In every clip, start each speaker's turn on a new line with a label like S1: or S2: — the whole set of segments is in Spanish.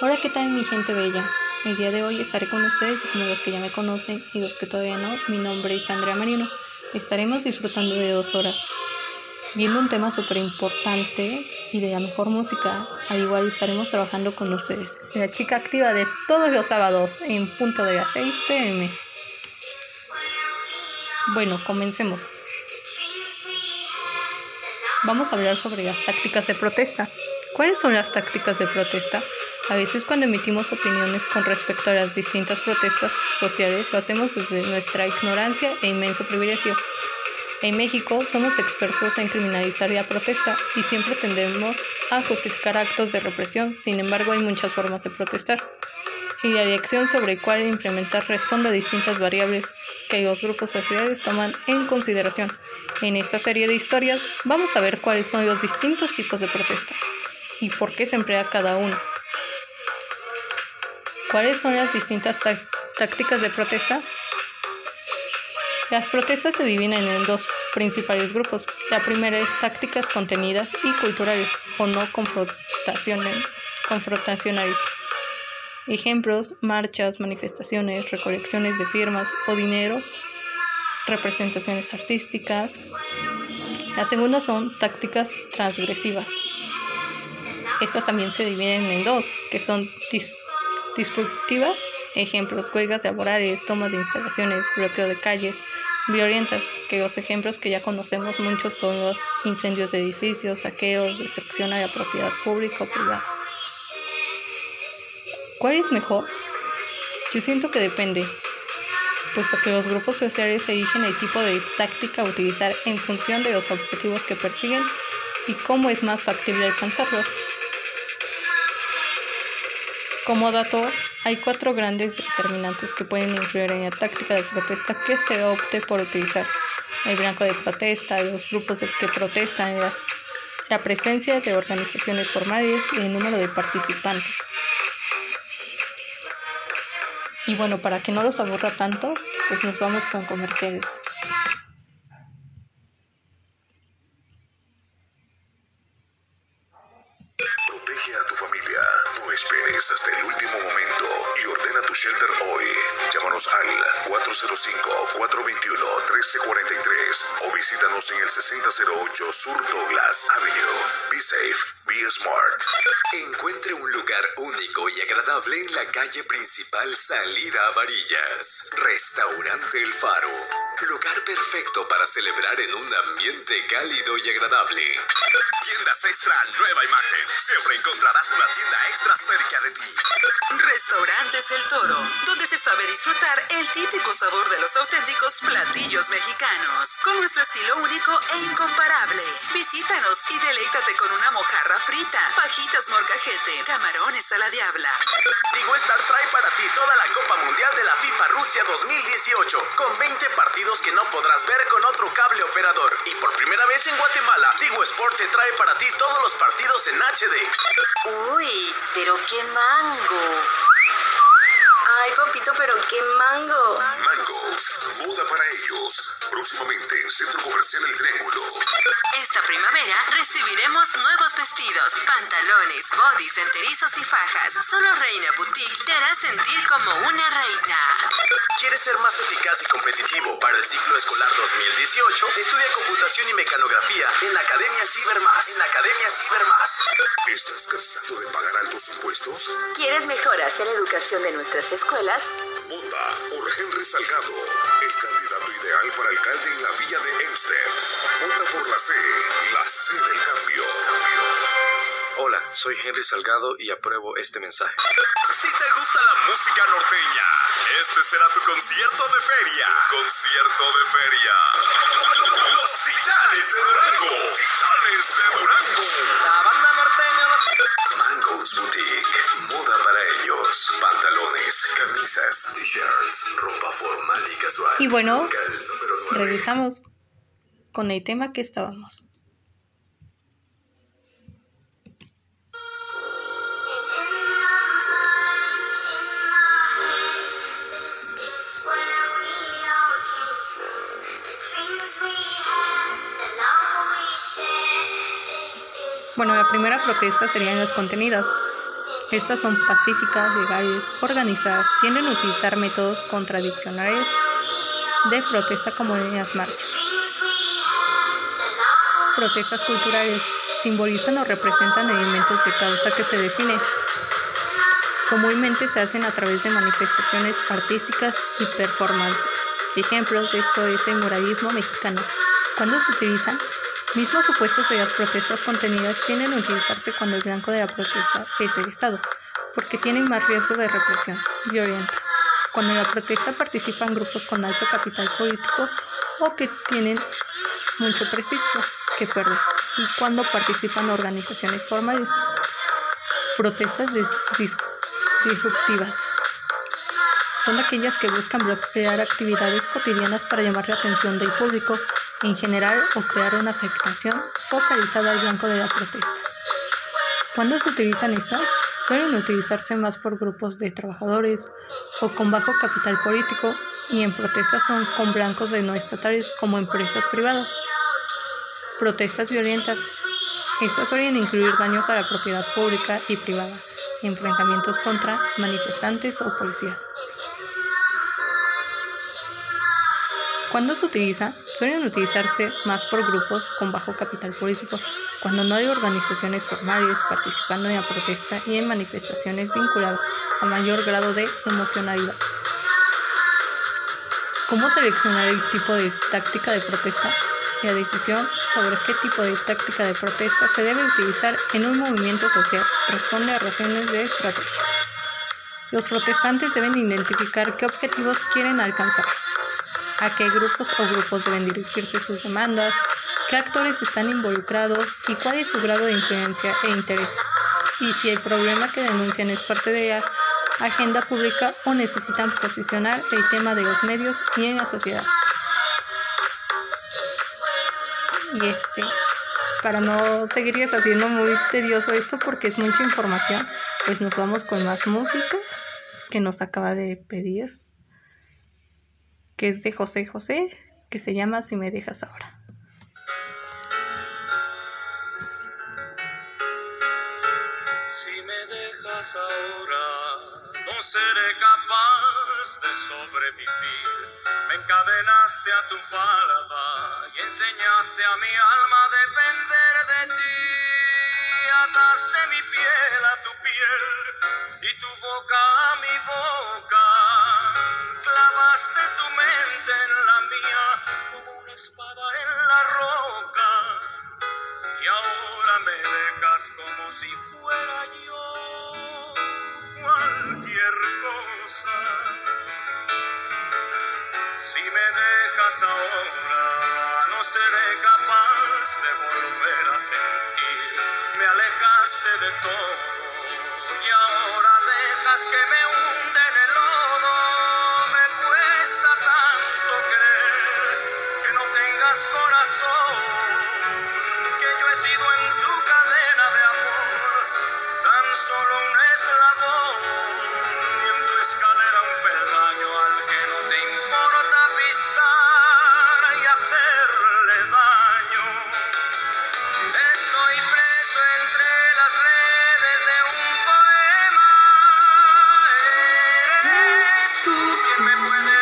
S1: Hola, ¿qué tal mi gente bella? El día de hoy estaré con ustedes, como los que ya me conocen y los que todavía no. Mi nombre es Andrea Marino. Estaremos disfrutando de dos horas, viendo un tema súper importante y de la mejor música. Al igual estaremos trabajando con ustedes. La chica activa de todos los sábados en punto de las 6 pm. Bueno, comencemos. Vamos a hablar sobre las tácticas de protesta. ¿Cuáles son las tácticas de protesta? A veces cuando emitimos opiniones con respecto a las distintas protestas sociales lo hacemos desde nuestra ignorancia e inmenso privilegio. En México somos expertos en criminalizar la protesta y siempre tendemos a justificar actos de represión, sin embargo hay muchas formas de protestar. Y la dirección sobre cuál implementar responde a distintas variables que los grupos sociales toman en consideración. En esta serie de historias vamos a ver cuáles son los distintos tipos de protesta y por qué se emplea cada uno. ¿Cuáles son las distintas tácticas de protesta? Las protestas se dividen en dos principales grupos. La primera es tácticas contenidas y culturales o no confrontacionales. Ejemplos, marchas, manifestaciones, recolecciones de firmas o dinero, representaciones artísticas. La segunda son tácticas transgresivas. Estas también se dividen en dos, que son disruptivas, ejemplos, huelgas laborales, tomas de instalaciones, bloqueo de calles, violentas, que los ejemplos que ya conocemos muchos son los incendios de edificios, saqueos, destrucción a la propiedad pública o privada. ¿Cuál es mejor? Yo siento que depende, puesto que los grupos sociales eligen el tipo de táctica a utilizar en función de los objetivos que persiguen y cómo es más factible alcanzarlos. Como dato, hay cuatro grandes determinantes que pueden influir en la táctica de protesta que se opte por utilizar. El blanco de protesta, los grupos que protestan, la presencia de organizaciones formales y el número de participantes. Y bueno, para que no los aburra tanto, pues nos vamos con comerciales.
S2: O visítanos en el 6008 Sur Douglas Avenue. Be safe, smart. Encuentre un lugar único y agradable en la calle principal Salida a Varillas. Restaurante El Faro. Lugar perfecto para celebrar en un ambiente cálido y agradable. Tiendas Extra, nueva imagen. Siempre encontrarás una tienda extra cerca de ti.
S3: Restaurantes El Toro, donde se sabe disfrutar el típico sabor de los auténticos platillos mexicanos, con nuestro estilo único e incomparable. Visítanos y deleítate con una mojarra frita, fajitas morcajete, camarones a la diabla.
S4: Tigo Star trae para ti toda la Copa Mundial de la FIFA Rusia 2018, con 20 partidos que no podrás ver con otro cable operador. Y por primera vez en Guatemala, Tigo Sport te trae para ti todos los partidos en HD.
S5: Uy, pero qué mango. Ay, papito, pero qué mango.
S2: Mango, moda para ellos. Próximamente en Centro Comercial El Triángulo.
S3: Esta primavera recibiremos nuevos vestidos, pantalones, bodys, enterizos y fajas. Solo Reina Boutique te hará sentir como una reina.
S4: ¿Quieres ser más eficaz y competitivo para el ciclo escolar 2018? Estudia computación y mecanografía en la Academia Cibermás. En la Academia Cibermás.
S2: ¿Estás cansado de pagar altos impuestos?
S5: ¿Quieres mejoras en la educación de nuestras escuelas?
S2: Vota por Henry Salgado. Es candidato ideal para alcalde en la villa de Hempstead. Vota por la C, la C del cambio.
S6: Hola, soy Henry Salgado y apruebo este mensaje.
S2: Si te gusta la música norteña, este será tu concierto de feria. Concierto de feria. Los Titanes de Durango. Titanes de Durango.
S4: La banda norteña
S2: Boutique. Moda para ellos. Pantalones, camisas, t-shirts, ropa formal y casual.
S1: Y bueno, regresamos con el tema que estábamos. Bueno, la primera protesta serían las contenidas. Estas son pacíficas, legales, organizadas, tienden a utilizar métodos contradiccionales de protesta como líneas marchas. Protestas culturales simbolizan o representan elementos de causa que se definen. Comúnmente se hacen a través de manifestaciones artísticas y performances. Ejemplos de esto es el muralismo mexicano. Cuando se utilizan, mismos supuestos de las protestas contenidas tienden a utilizarse cuando el blanco de la protesta es el Estado, porque tienen más riesgo de represión violenta. Cuando en la protesta participan grupos con alto capital político o que tienen mucho prestigio que perder. Y cuando participan organizaciones formales. Protestas disruptivas son aquellas que buscan bloquear actividades cotidianas para llamar la atención del público en general o crear una afectación focalizada al blanco de la protesta. ¿Cuándo se utilizan estas? Suelen utilizarse más por grupos de trabajadores o con bajo capital político y en protestas son con blancos de no estatales como empresas privadas. Protestas violentas. Estas suelen incluir daños a la propiedad pública y privada, enfrentamientos contra manifestantes o policías. Cuando se utiliza, suelen utilizarse más por grupos con bajo capital político, cuando no hay organizaciones formales participando en la protesta y en manifestaciones vinculadas a mayor grado de emocionalidad. ¿Cómo seleccionar el tipo de táctica de protesta? La decisión sobre qué tipo de táctica de protesta se debe utilizar en un movimiento social responde a razones de estrategia. Los protestantes deben identificar qué objetivos quieren alcanzar a qué grupos o grupos deben dirigirse sus demandas, qué actores están involucrados y cuál es su grado de influencia e interés, y si el problema que denuncian es parte de la agenda pública o necesitan posicionar el tema de los medios y en la sociedad. Y este, para no seguirles haciendo muy tedioso esto porque es mucha información, pues nos vamos con más música que nos acaba de pedir que es de José José, que se llama Si me dejas ahora.
S7: Si me dejas ahora, no seré capaz de sobrevivir. Me encadenaste a tu falda y enseñaste a mi alma a depender de ti. Ataste mi piel a tu piel y tu boca. Si me dejas ahora, no seré capaz de volver a sentir. Me alejaste de todo y ahora dejas que me hunda en el lodo. Me cuesta tanto creer que no tengas corazón, tú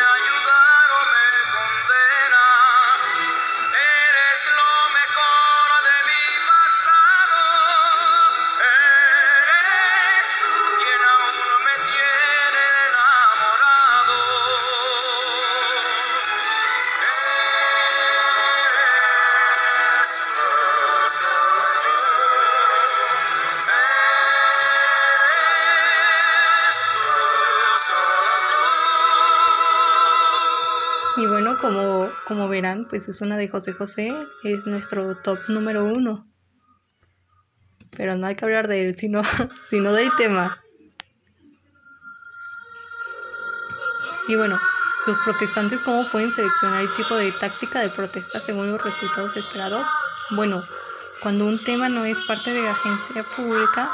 S1: como, como verán, pues es una de José José, es nuestro top número uno. Pero no hay que hablar de él, sino, sino del tema. Y bueno, los protestantes, ¿cómo pueden seleccionar el tipo de táctica de protesta según los resultados esperados? Bueno, cuando un tema no es parte de la agencia pública,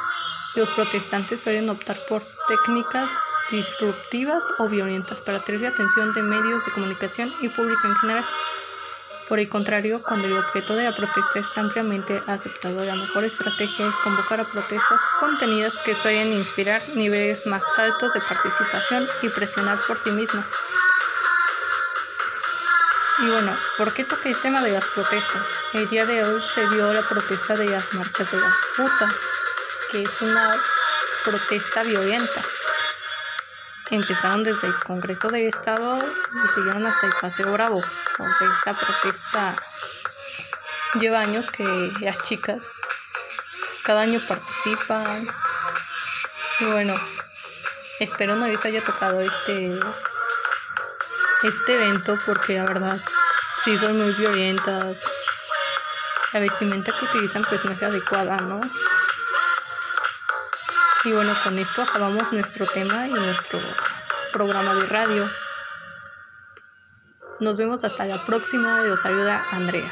S1: los protestantes suelen optar por técnicas disruptivas o violentas para atraer la atención de medios de comunicación y público en general. Por el contrario, cuando el objeto de la protesta es ampliamente aceptado, la mejor estrategia es convocar a protestas contenidas que suelen inspirar niveles más altos de participación y presionar por sí mismas. Y bueno, ¿por qué toqué el tema de las protestas? El día de hoy se dio la protesta de las marchas de las putas, que es una protesta violenta. Empezaron desde el Congreso del Estado y siguieron hasta el Paseo Bravo. Entonces, esta protesta lleva años que las chicas cada año participan. Y bueno, espero no les haya tocado este este evento porque la verdad sí son muy violentas. La vestimenta que utilizan pues no es adecuada, ¿no? Y bueno, con esto acabamos nuestro tema y nuestro programa de radio. Nos vemos hasta la próxima. Los ayuda Andrea.